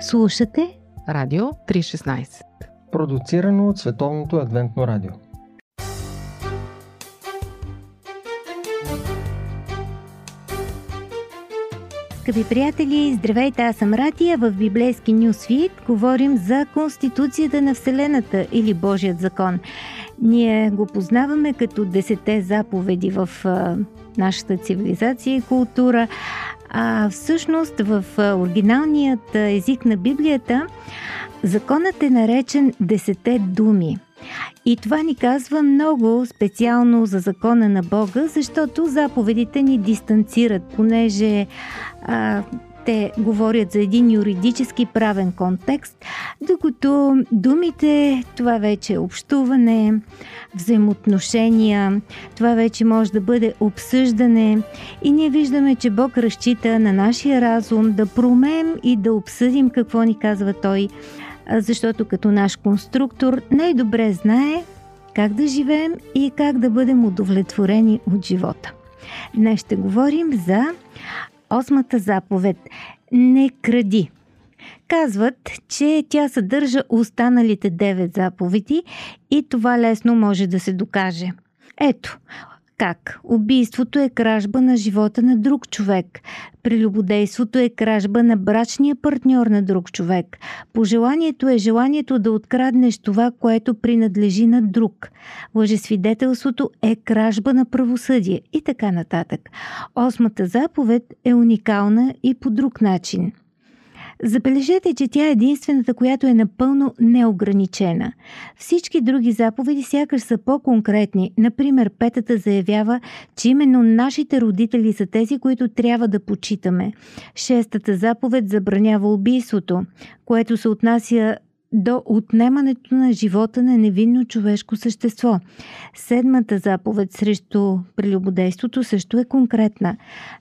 Слушате Радио 316 Продуцирано от Световното адвентно радио Скъпи приятели, здравейте, аз съм Ратия. В библейски Нюсвит говорим за Конституцията на Вселената или Божият закон. Ние го познаваме като десете заповеди в нашата цивилизация и култура, а всъщност в оригиналният език на Библията законът е наречен Десете думи. И това ни казва много специално за закона на Бога, защото заповедите ни дистанцират, понеже а, те говорят за един юридически правен контекст, докато думите, това вече е общуване, взаимоотношения, това вече може да бъде обсъждане и ние виждаме, че Бог разчита на нашия разум да промеем и да обсъдим какво ни казва Той, защото като наш конструктор най-добре знае как да живеем и как да бъдем удовлетворени от живота. Днес ще говорим за осмата заповед Не кради. Казват, че тя съдържа останалите девет заповеди и това лесно може да се докаже. Ето, как? Убийството е кражба на живота на друг човек. Прелюбодейството е кражба на брачния партньор на друг човек. Пожеланието е желанието да откраднеш това, което принадлежи на друг. Лъжесвидетелството е кражба на правосъдие и така нататък. Осмата заповед е уникална и по друг начин – Забележете, че тя е единствената, която е напълно неограничена. Всички други заповеди сякаш са по-конкретни. Например, петата заявява, че именно нашите родители са тези, които трябва да почитаме. Шестата заповед забранява убийството, което се отнася до отнемането на живота на невинно човешко същество. Седмата заповед срещу прелюбодейството също е конкретна.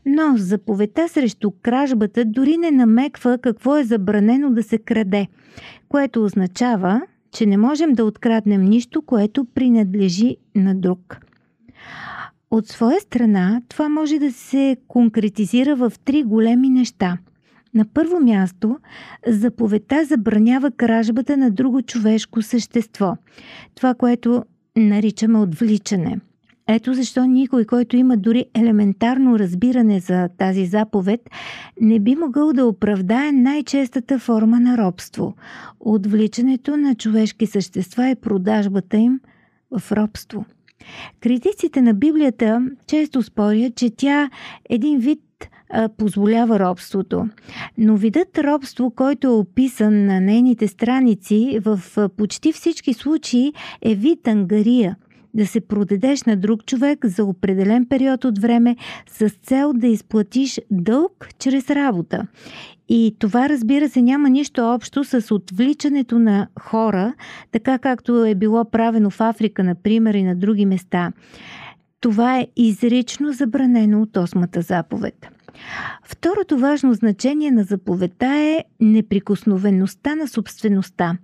Но заповедта срещу кражбата дори не намеква какво е забранено да се краде, което означава, че не можем да откраднем нищо, което принадлежи на друг. От своя страна, това може да се конкретизира в три големи неща – на първо място, заповедта забранява кражбата на друго човешко същество. Това, което наричаме отвличане. Ето защо никой, който има дори елементарно разбиране за тази заповед, не би могъл да оправдае най-честата форма на робство. Отвличането на човешки същества и продажбата им в робство. Критиците на Библията често спорят, че тя е един вид позволява робството. Но видът робство, който е описан на нейните страници, в почти всички случаи е вид ангария – да се продадеш на друг човек за определен период от време с цел да изплатиш дълг чрез работа. И това, разбира се, няма нищо общо с отвличането на хора, така както е било правено в Африка, например, и на други места. Това е изрично забранено от осмата заповед. Второто важно значение на заповедта е неприкосновеността на собствеността.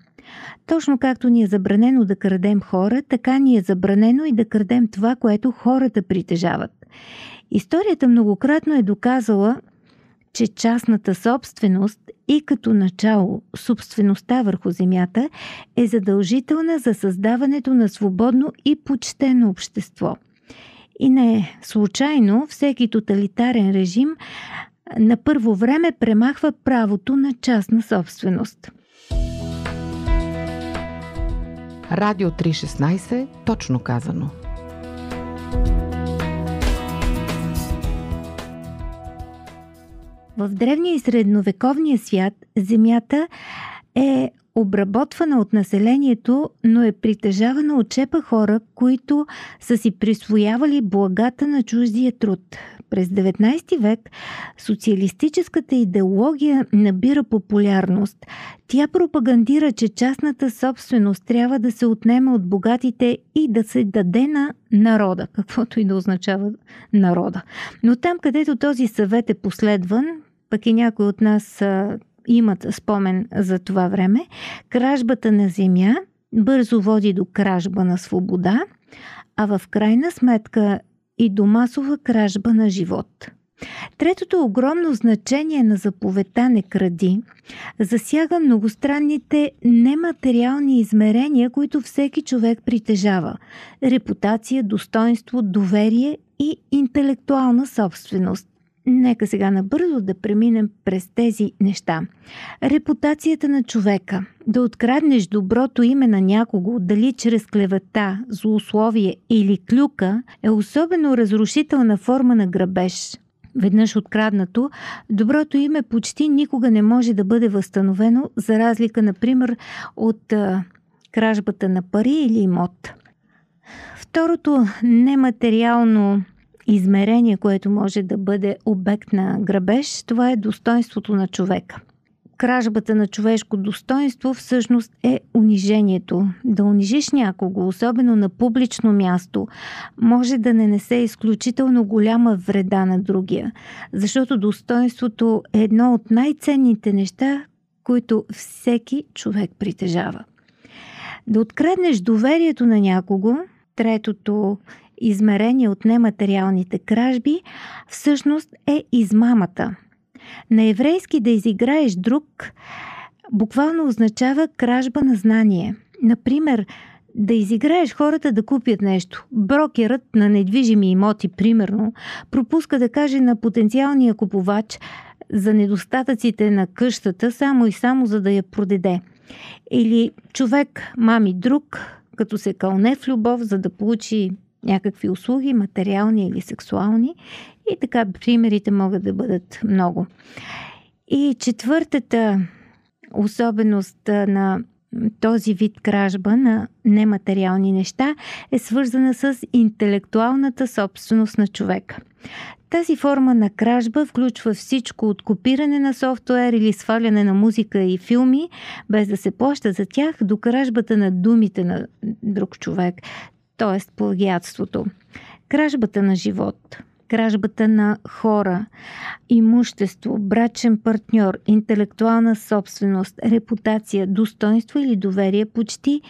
Точно както ни е забранено да крадем хора, така ни е забранено и да крадем това, което хората притежават. Историята многократно е доказала, че частната собственост и като начало собствеността върху земята е задължителна за създаването на свободно и почтено общество – и не случайно всеки тоталитарен режим на първо време премахва правото на частна собственост. Радио 316, точно казано. В древния и средновековния свят земята е обработвана от населението, но е притежавана от чепа хора, които са си присвоявали благата на чуждия труд. През 19 век социалистическата идеология набира популярност. Тя пропагандира, че частната собственост трябва да се отнема от богатите и да се даде на народа, каквото и да означава народа. Но там, където този съвет е последван, пък и някой от нас имат спомен за това време, кражбата на земя бързо води до кражба на свобода, а в крайна сметка и до масова кражба на живот. Третото огромно значение на заповедта не кради засяга многостранните нематериални измерения, които всеки човек притежава – репутация, достоинство, доверие и интелектуална собственост. Нека сега набързо да преминем през тези неща. Репутацията на човека. Да откраднеш доброто име на някого, дали чрез клевета, злоусловие или клюка, е особено разрушителна форма на грабеж. Веднъж откраднато, доброто име почти никога не може да бъде възстановено, за разлика, например, от а, кражбата на пари или имот. Второто нематериално измерение, което може да бъде обект на грабеж, това е достоинството на човека. Кражбата на човешко достоинство всъщност е унижението. Да унижиш някого, особено на публично място, може да не несе изключително голяма вреда на другия, защото достоинството е едно от най-ценните неща, които всеки човек притежава. Да откраднеш доверието на някого, третото измерение от нематериалните кражби, всъщност е измамата. На еврейски да изиграеш друг буквално означава кражба на знание. Например, да изиграеш хората да купят нещо. Брокерът на недвижими имоти, примерно, пропуска да каже на потенциалния купувач за недостатъците на къщата, само и само за да я продаде. Или човек мами друг, като се кълне в любов, за да получи някакви услуги, материални или сексуални. И така примерите могат да бъдат много. И четвъртата особеност на този вид кражба на нематериални неща е свързана с интелектуалната собственост на човека. Тази форма на кражба включва всичко от копиране на софтуер или сваляне на музика и филми, без да се плаща за тях, до кражбата на думите на друг човек т.е. плагиатството. Кражбата на живот, кражбата на хора, имущество, брачен партньор, интелектуална собственост, репутация, достоинство или доверие почти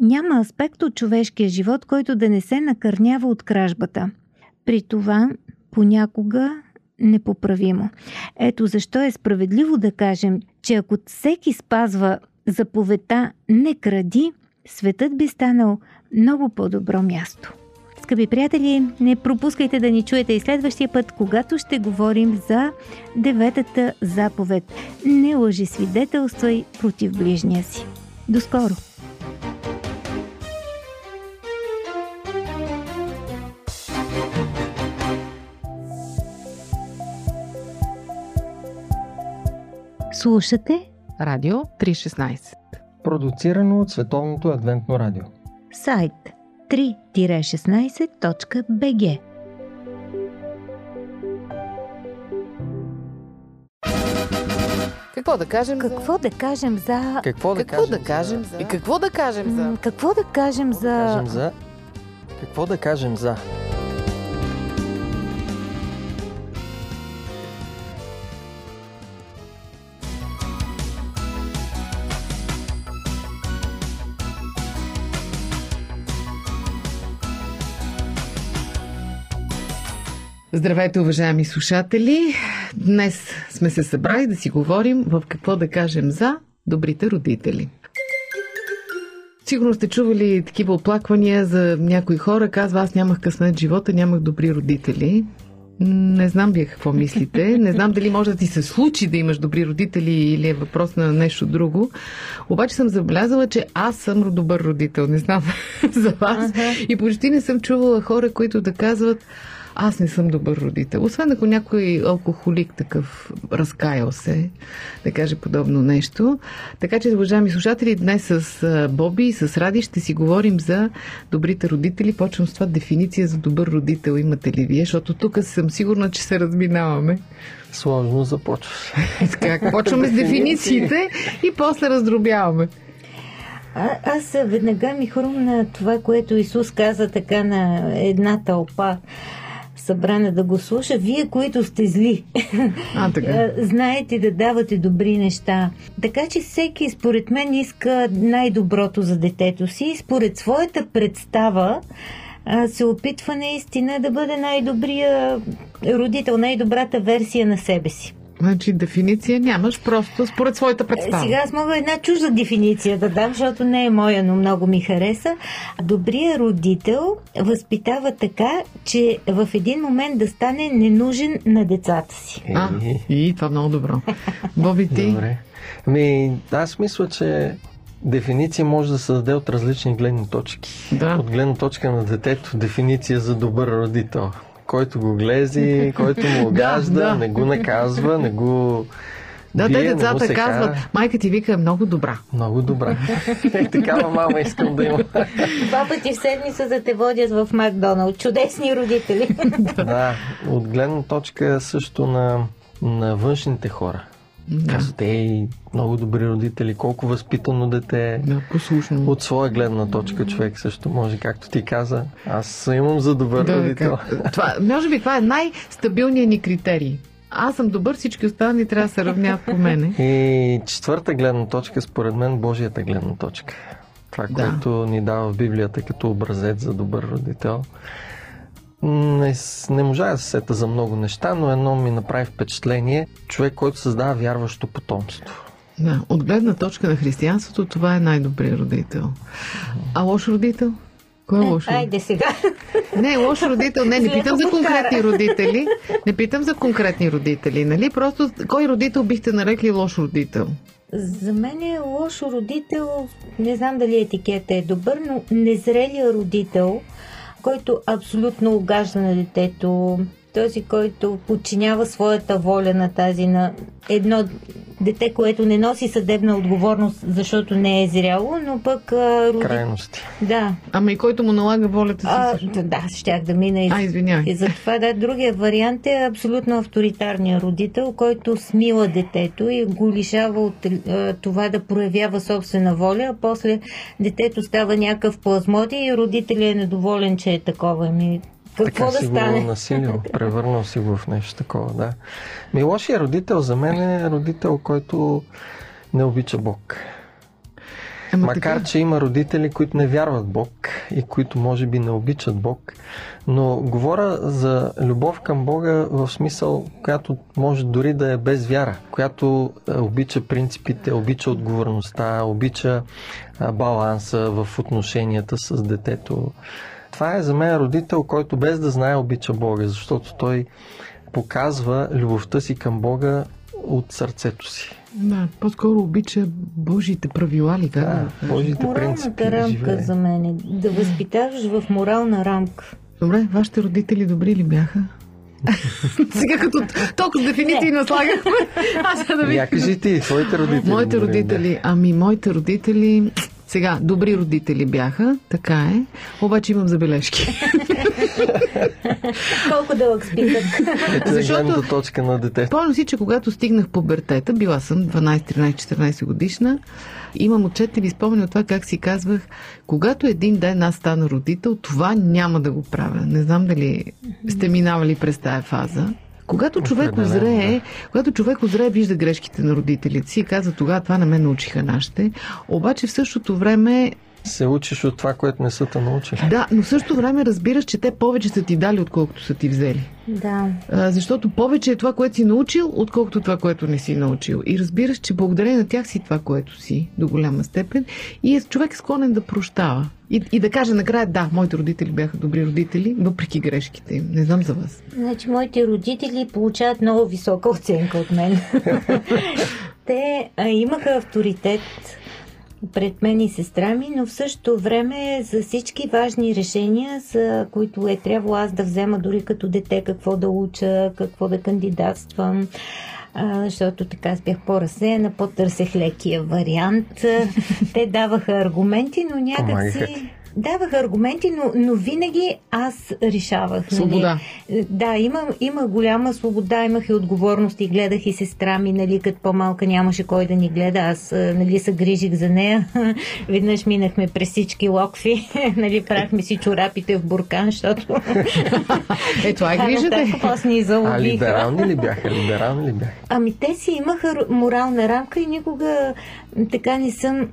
няма аспект от човешкия живот, който да не се накърнява от кражбата. При това понякога непоправимо. Ето защо е справедливо да кажем, че ако всеки спазва заповедта не кради, светът би станал много по-добро място. Скъпи приятели, не пропускайте да ни чуете и следващия път, когато ще говорим за деветата заповед. Не лъжи свидетелствай против ближния си. До скоро! Слушате Радио 316 Продуцирано от Световното адвентно радио. Сайт 3-16.bg Какво да кажем Какво за... да кажем за... Какво да Какво кажем да кажем за... за... И какво да кажем за... Какво да кажем Какво за... да кажем за... Какво да кажем за... Здравейте, уважаеми слушатели! Днес сме се събрали да си говорим в какво да кажем за добрите родители. Сигурно сте чували такива оплаквания за някои хора. Казва, аз нямах късмет живота, нямах добри родители. Не знам вие какво мислите. Не знам дали може да ти се случи да имаш добри родители или е въпрос на нещо друго. Обаче съм забелязала, че аз съм добър родител. Не знам за вас. Ага. И почти не съм чувала хора, които да казват аз не съм добър родител. Освен ако някой алкохолик такъв разкаял се, да каже подобно нещо. Така че, уважаеми слушатели, днес с Боби и с Ради ще си говорим за добрите родители. Почвам с това дефиниция за добър родител. Имате ли вие? Защото тук съм сигурна, че се разминаваме. Сложно започваш. Как почваме с дефинициите и после раздробяваме. А, аз веднага ми хрумна това, което Исус каза така на една тълпа събрана да го слуша. Вие, които сте зли, А, така. а, знаете да давате добри неща. Така че всеки, според мен, иска най-доброто за детето си. Според своята представа, се опитва наистина да бъде най-добрия родител, най-добрата версия на себе си. Значи дефиниция нямаш, просто според своята представа. Сега аз мога една чужда дефиниция да дам, защото не е моя, но много ми хареса. Добрият родител възпитава така, че в един момент да стане ненужен на децата си. А, и това много добро. Боби, ти? Добре. Ами, аз мисля, че дефиниция може да се даде от различни гледни точки. Да. От гледна точка на детето, дефиниция за добър родител. Който го глези, който му огажда, да. не го наказва, не го Да, те децата казват, кара. майка ти вика е много добра. Много добра. Е, такава мама искам да има. Два пъти в седмица те водят в Макдоналд. Чудесни родители. да, от гледна точка също на, на външните хора. Да, Казват, ей, много добри родители, колко възпитано дете. да послушно. От своя гледна точка човек също може, както ти каза, аз имам за добър Да, родител. как- това, може би това е най-стабилният ни критерий. Аз съм добър, всички останали трябва да се равняват по мене. И четвърта гледна точка, според мен, Божията гледна точка. Това, Да. което ни дава в Библията като образец за добър родител. Не, не можа да се сета за много неща, но едно ми направи впечатление. Човек, който създава вярващо потомство. Да, от гледна точка на християнството, това е най-добрият родител. А лош родител? Кой е лош родител? Айде сега. Не, лош родител. Не, не питам за конкретни родители. Не питам за конкретни родители, нали? Просто кой родител бихте нарекли лош родител? За мен е лошо родител, не знам дали етикета е добър, но незрелия родител, който абсолютно угажда на детето, този, който подчинява своята воля на тази на едно дете, което не носи съдебна отговорност, защото не е зряло, но пък а, роди... Крайности. Да, Ама и който му налага волята си. а, също. да, да, щях да мина и А, извинявай. и затова да, другия вариант е абсолютно авторитарния родител, който смила детето и го лишава от е, това да проявява собствена воля, а после детето става някакъв плазмоди и родителя е недоволен, че е такова. Ми, какво така да си стане? го насилил, превърнал си го в нещо такова, да. Ми лошия родител за мен е родител, който не обича Бог. Ама Макар, така, че има родители, които не вярват Бог и които може би не обичат Бог, но говоря за любов към Бога в смисъл, която може дори да е без вяра, която е, обича принципите, обича отговорността, обича баланса в отношенията с детето. Това е за мен родител, който без да знае обича Бога, защото той показва любовта си към Бога от сърцето си. да, по-скоро обича Божиите правила ли? Как да? Божите принципи Моралната да рамка живее. за мен е да възпитаваш в морална рамка. Добре, вашите родители добри ли бяха? Сега като толкова дефиниции наслагахме, аз да ви... Я кажи ти, твоите родители. Моите родители, ами моите родители, сега, добри родители бяха, така е, обаче имам забележки. Колко дълъг списък. Защото- гледната точка на детето. Спомням си, че когато стигнах пубертета, била съм 12, 13, 14 годишна, имам отчетливи спомени от това как си казвах, когато един ден аз стана родител, това няма да го правя. Не знам дали сте минавали през тая фаза. Когато човек Определено, озрее, когато човек озрее, вижда грешките на родителите си и казва, тогава това не ме научиха нашите. Обаче в същото време Се учиш от това, което не са те научили. да, но в същото време разбираш, че те повече са ти дали, отколкото са ти взели. да. А, защото повече е това, което си научил, отколкото това, което не си научил. И разбираш, че благодарение на тях си това, което си до голяма степен. И е, човек е склонен да прощава. И, и да каже накрая, да, моите родители бяха добри родители, въпреки грешките им. Не знам за вас. Значи, моите родители получават много висока оценка от мен. Те а, имаха авторитет пред мен и сестра ми, но в същото време за всички важни решения, за които е трябвало аз да взема дори като дете какво да уча, какво да кандидатствам, а, защото така аз бях по-разсеяна, по-търсех лекия вариант. Те даваха аргументи, но някак Помагаха си... ти. Давах аргументи, но, но винаги аз решавах. нали? Свобода. Да, има, има голяма свобода, имах и отговорност и гледах и сестра ми, нали, като по-малка нямаше кой да ни гледа, аз нали, се грижих за нея. Веднъж минахме през всички локви, нали, правихме си чорапите в буркан, защото... Е, това е грижата. После ни А либерални ли бяха? Либерални ли бяха? Ами те си имаха морална рамка и никога така не съм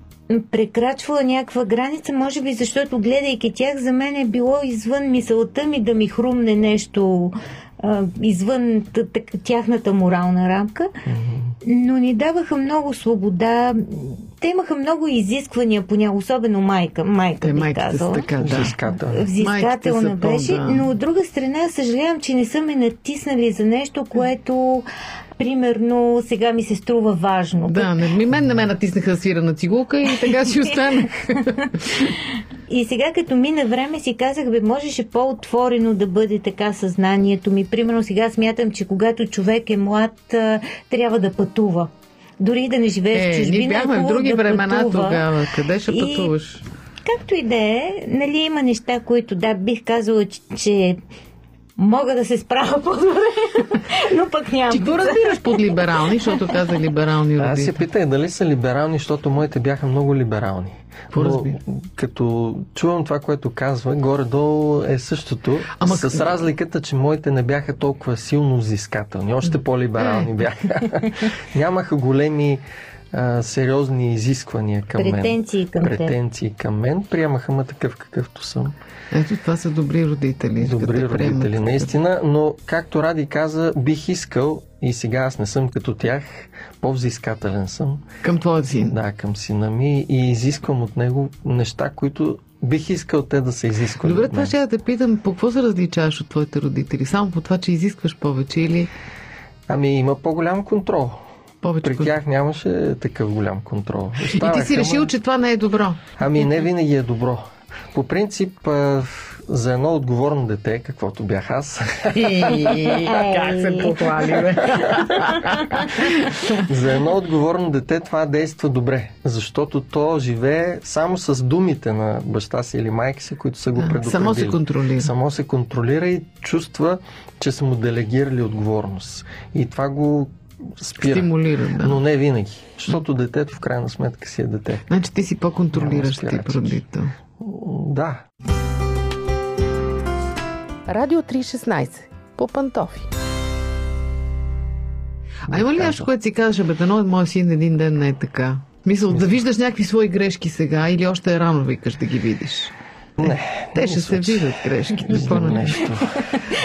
прекрачвала някаква граница, може би защото гледайки тях, за мен е било извън мисълта ми да ми хрумне нещо а, извън тяхната морална рамка, но ни даваха много свобода. Те имаха много изисквания поня, особено майка, майка Те би казала. така, да. Взискателна беше, по- да. но от друга страна съжалявам, че не са ме натиснали за нещо, което примерно сега ми се струва важно. Да, не, ми мен не ме натиснаха да свира на цигулка и така си останах. И сега като мина време си казах, бе, можеше по-отворено да бъде така съзнанието ми. Примерно сега смятам, че когато човек е млад, трябва да пътува. Дори да не живее в Е, чужбина. ние бяхме в други да времена пътува. тогава. Къде ще И- пътуваш? Както и да е, нали има неща, които да, бих казала, че, че мога да се справя по-добре, но пък няма. Ти какво разбираш под либерални, защото каза либерални Аз се родители? питах дали са либерални, защото моите бяха много либерални. Но, като чувам това, което казва, горе-долу е същото, Ама Ама с как- разликата, че моите не бяха толкова силно взискателни, още по-либерални Е. бяха. Нямаха големи а, сериозни изисквания към мен. Претенции към теб. Претенции към мен. Приемаха ме такъв какъвто съм. Ето това са добри родители. Добри родители, наистина, но както Ради каза, бих искал и сега аз не съм като тях, по-взискателен съм, Към твоя син. да, към сина ми и изисквам от него неща, които бих искал те да се изискват. Добре, това ще я те питам, по какво се различаваш от твоите родители? Само по това, че изискваш повече или Ами има по-голям контрол. повече? При тях нямаше такъв голям контрол. И ти си решил, ме- че това не е добро. Ами не винаги е добро. По принцип, за едно отговорно дете, каквото бях аз, как се похвали, бе? за едно отговорно дете това действа добре, защото то живее само с думите на баща си или майка си, които са го предупредили. само се контролира. Само се контролира и чувства, че са му делегирали отговорност. И това го спира. Стимулира, да. Но не винаги. Защото детето в крайна сметка си е дете. Значи ти си по-контролиращ тип родител. Да. Радио 316 по пантофи. А има ли нещо, което си казваш, бе, дано моят син един ден не е така? Мисъл, да виждаш някакви свои грешки сега или още е рано викаш да ги видиш? Не. Те не ще се грешките. Виждам по-нататък. нещо.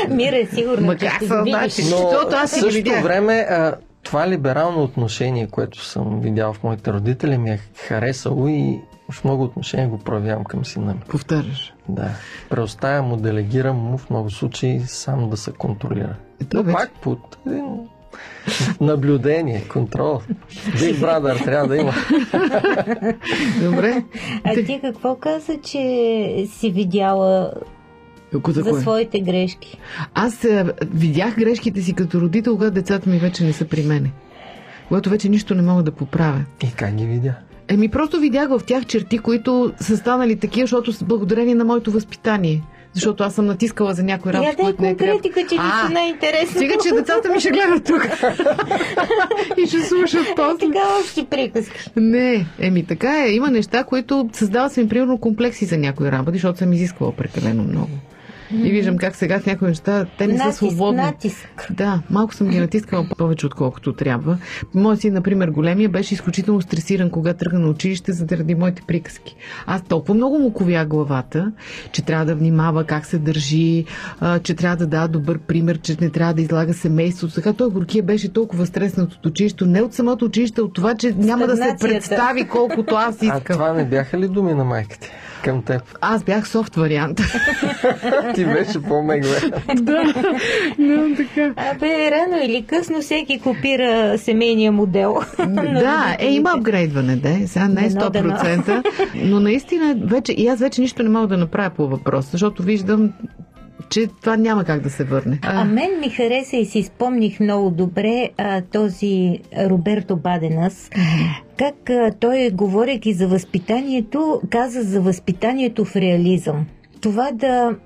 Мира е сигурна, Ма че как ще го видиш. значи? Но Защото аз си ги същото време а, това либерално отношение, което съм видял в моите родители, ми е харесало и в много отношения го проявявам към сина ми. Повтаряш. Да. Преоставям му, делегирам му в много случаи сам да се контролира. Ето Но вече. пак под един наблюдение, контрол. Big Brother трябва да има. Добре. А ти какво каза, че си видяла Колко за за кое? своите грешки? Аз е, видях грешките си като родител, когато децата ми вече не са при мене. Когато вече нищо не мога да поправя. И как ги видя? Еми, просто видях в тях черти, които са станали такива, защото с благодарение на моето възпитание. Защото аз съм натискала за някой Я работа, дай които не е трябва. конкретика, че А, са най-интересни. Стига, че децата ми ще гледат тук. и ще слушат после. Така общи приказки. Не, еми така е. Има неща, които създават се им примерно комплекси за някои работи, защото съм изисквала прекалено много. И виждам как сега в някои неща те не са Натиск, свободни. натиск. Да, малко съм ги натискала повече, отколкото трябва. Моят си, например, големия беше изключително стресиран, когато тръгна на училище, заради моите приказки. Аз толкова много му ковя главата, че трябва да внимава как се държи, а, че трябва да дава добър пример, че не трябва да излага семейството. Така той горкия беше толкова стреснат от училището, не от самото училище, от това, че няма да се представи колкото аз А искам. това не бяха ли думи на майките към теб? Аз бях софт вариант. Ти беше по-мегле. да, но така. Абе, рано или късно всеки копира семейния модел. Да, е, има апгрейдване, да. Сега не е Дано, 100%, но наистина вече, и аз вече нищо не мога да направя по въпроса, защото виждам, че това няма как да се върне. А мен ми хареса и си спомних много добре а, този Роберто Баденас, как той, говорейки за възпитанието, каза за възпитанието в реализъм. Това да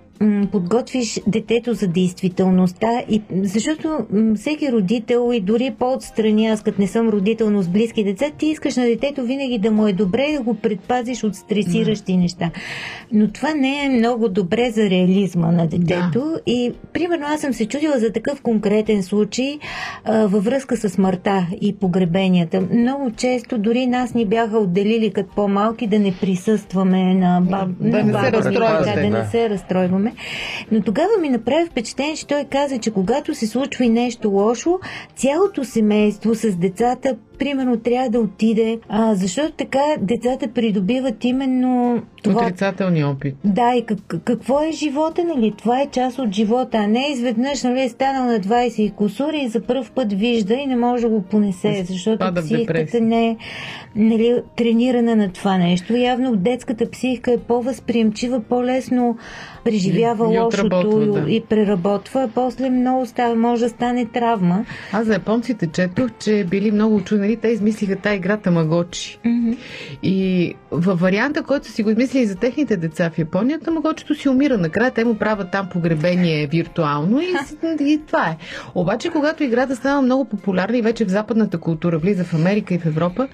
подготвиш детето за действителността. И, защото м- всеки родител и дори по-отстрани, аз като не съм родител, но с близки деца, ти искаш на детето винаги да му е добре да го предпазиш от стресиращи mm. неща. Но това не е много добре за реализма на детето. Да. И, примерно, аз съм се чудила за такъв конкретен случай а, във връзка с смъртта и погребенията. Много често дори нас ни бяха отделили като по-малки да не присъстваме на баб... Да, на не се разстройвате. Да, да, да не се разстройваме. Но тогава ми направи впечатление, че той каза, че когато се случва и нещо лошо, цялото семейство с децата примерно трябва да отиде, а, защото така децата придобиват именно това. Отрицателни опит. Да, и как, какво е живота, нали? Това е част от живота, а не изведнъж, нали, е станал на 20 и косури и за първ път вижда и не може да го понесе, защото психиката не е нали, тренирана на това нещо. Явно детската психика е по-възприемчива, по-лесно преживява и, лошото и, да. и преработва, а после много става, може да стане травма. Аз за японците четох, че били много учени, те измислиха тази игра Тамагочи. Mm-hmm. И във варианта, който си го измислили за техните деца в Япония, Тамагочито си умира. Накрая те му правят там погребение виртуално и, и това е. Обаче, когато играта става много популярна и вече в западната култура влиза в Америка и в Европа,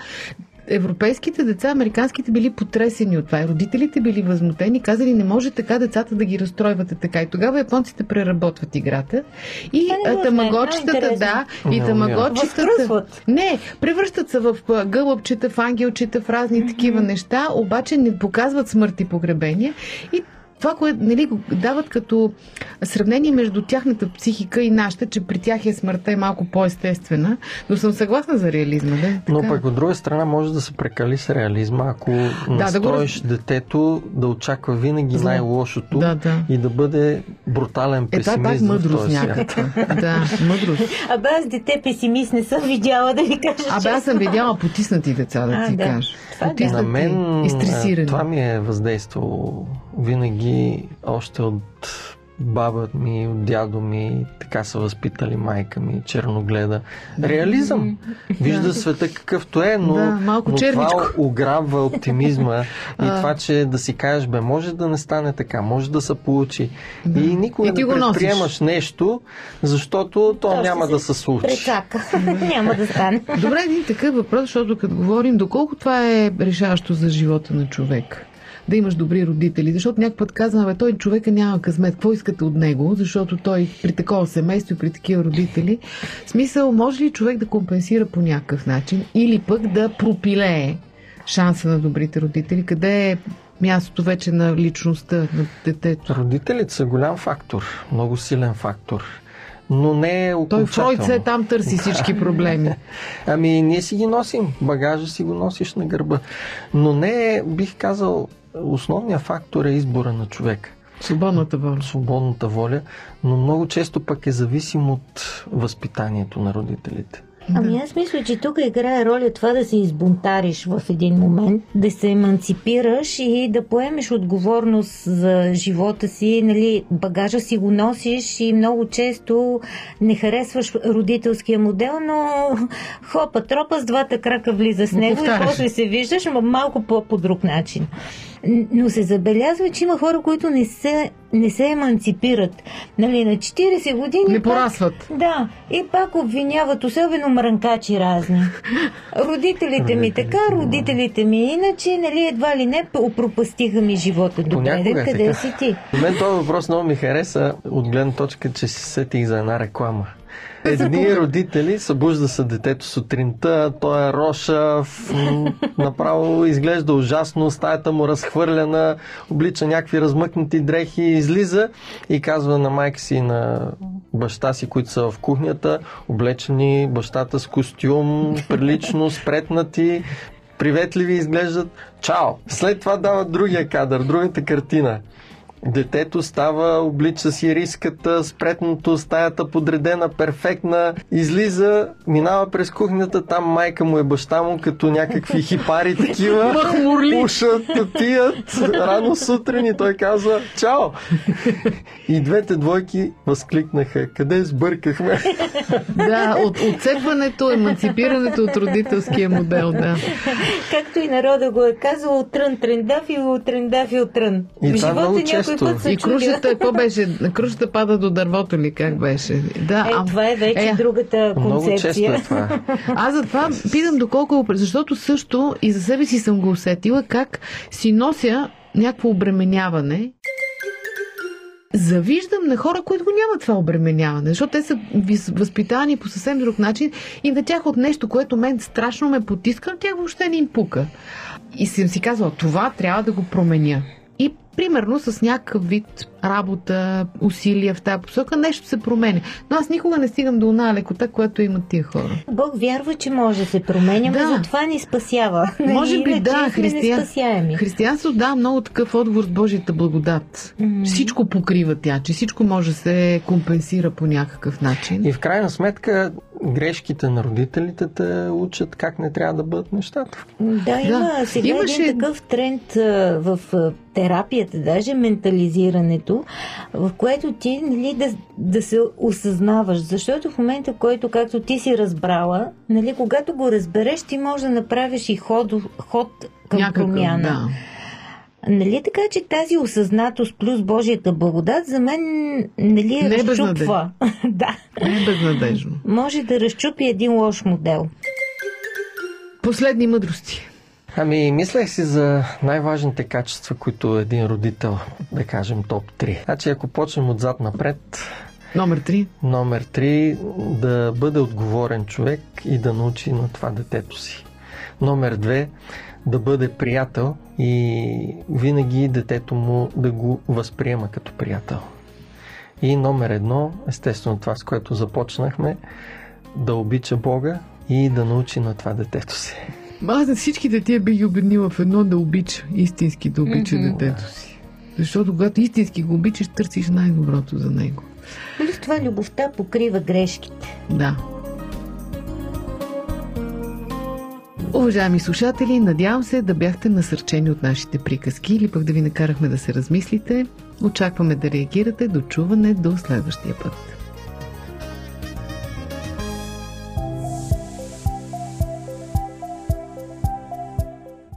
европейските деца, американските били потресени от това. И родителите били възмутени, казали не може така децата да ги разстройвате така. И тогава японците преработват играта. И не, тамагочетата, да, и тамагочетата. Не, превръщат се в гълъбчета, в ангелчета, в разни такива неща, обаче не показват смърт и погребения. И това, което нали, дават като сравнение между тяхната психика и нашата, че при тях е смъртта е малко по-естествена, но съм съгласна за реализма. Да? Така. Но пък от друга страна може да се прекали с реализма, ако да, настроиш да го... детето да очаква винаги Зле. най-лошото да, да. и да бъде брутален песимист. Е, това е пак мъдрост някаква. да, мъдрост. Абе аз дете песимист не съм видяла да ви кажа. Абе аз съм видяла потиснати деца, да ти кажа. Потиснати На мен и това ми е въздействало винаги още от баба ми, от дядо ми, така са възпитали майка ми, черногледа. Реализъм. Вижда света какъвто е, но, да, малко но това ограбва оптимизма и това, че да си кажеш, бе, може да не стане така, може да се получи. Да. И никога и не предприемаш нещо, защото то, то няма да се случи. Пречака. няма да стане. Добре, един такъв въпрос, защото като говорим, доколко това е решаващо за живота на човек? Да имаш добри родители. Защото някой път казваме, той човека няма късмет. Какво искате от него? Защото той при такова семейство и при такива родители. Смисъл, може ли човек да компенсира по някакъв начин или пък да пропилее шанса на добрите родители? Къде е мястото вече на личността на детето? Родителите са голям фактор, много силен фактор но не е окончателно. Той Фройд се там търси всички проблеми. ами ние си ги носим, багажа си го носиш на гърба. Но не е, бих казал, основният фактор е избора на човек. Свободната воля. Свободната воля, но много често пък е зависим от възпитанието на родителите. Ами аз мисля, че тук играе роля това да се избунтариш в един момент, да се еманципираш и да поемеш отговорност за живота си. Нали, багажа си го носиш и много често не харесваш родителския модел, но хопа, тропа с двата крака влиза с него и после се виждаш, малко по-по друг начин. Но се забелязва, че има хора, които не се, не се еманципират. Нали, на 40 години. Не порасват. Пак, да. И пак обвиняват, особено мрънкачи разни. Родителите ми така, родителите ми иначе, нали, едва ли не пропастиха ми живота. Добре, де, къде така. си ти? Мен този въпрос много ми хареса от гледна точка, че си сетих за една реклама. Едни родители събужда се детето сутринта, той е роша, направо изглежда ужасно, стаята му разхвърлена, облича някакви размъкнати дрехи, излиза и казва на майка си и на баща си, които са в кухнята, облечени, бащата с костюм, прилично, спретнати, приветливи изглеждат. Чао! След това дава другия кадър, другата картина. Детето става, облича си риската, спретното, стаята подредена, перфектна, излиза, минава през кухнята, там майка му е баща му, като някакви хипари такива. Пушат, пият рано сутрин и той казва Чао! И двете двойки възкликнаха. Къде сбъркахме? Да, от отцепването, емансипирането от родителския модел, да. Както и народа го е казал, от трън трендафил, от трендафил трън. И това много често се И чудя. крушата, какво беше? Крушата пада до дървото ли? Как беше? Да, Е, а- това е вече е, другата Много често концепция. е това. Аз затова питам доколко е защото също и за себе си съм го усетила как си нося някакво обременяване. Завиждам на хора, които го нямат това обременяване, защото те са възпитани по съвсем друг начин и на тях от нещо, което мен страшно ме потиска, на тях въобще не им пука. И съм си казвала, това трябва да го променя. Примерно с някакъв вид работа, усилия в тази посока, нещо се променя. Но аз никога не стигам до една лекота, която имат тия хора. Бог вярва, че може да се променяме, Да. затова ни спасява. Нали, Може би Иначе да, християн... християнството да много такъв отговор с Божията благодат. М. Всичко покрива тя, че всичко може да се компенсира по някакъв начин. И в крайна сметка грешките на родителите те учат как не трябва да бъдат нещата. Да, има Да. сега Имаше- един такъв тренд в терапията, даже ментализирането, в което ти нали, да, да се осъзнаваш. Защото в момента, в който, както ти си разбрала, нали, когато го разбереш, ти можеш да направиш и ход, ход към Някакъв, промяна. да. Нали така, че тази осъзнатост плюс Божията благодат за мен нали, Не е разчупва. да. Не е безнадежно. Може да разчупи един лош модел. Последни мъдрости. Ами, мислех си за най-важните качества, които един родител, да кажем топ 3. Значи, ако почнем отзад напред, Номер 3. номер 3 да бъде отговорен човек и да научи на това детето си. Номер 2 да бъде приятел и винаги детето му да го възприема като приятел. И номер едно, естествено това, с което започнахме, да обича Бога и да научи на това детето си. Аз на всичките тия би ги обеднила в едно да обича, истински да обича Мгм. детето си. Защото когато истински го обичаш, търсиш най-доброто за него. Плюс това любовта покрива грешките. Да. Уважаеми слушатели, надявам се да бяхте насърчени от нашите приказки или пък да ви накарахме да се размислите. Очакваме да реагирате. До чуване до следващия път.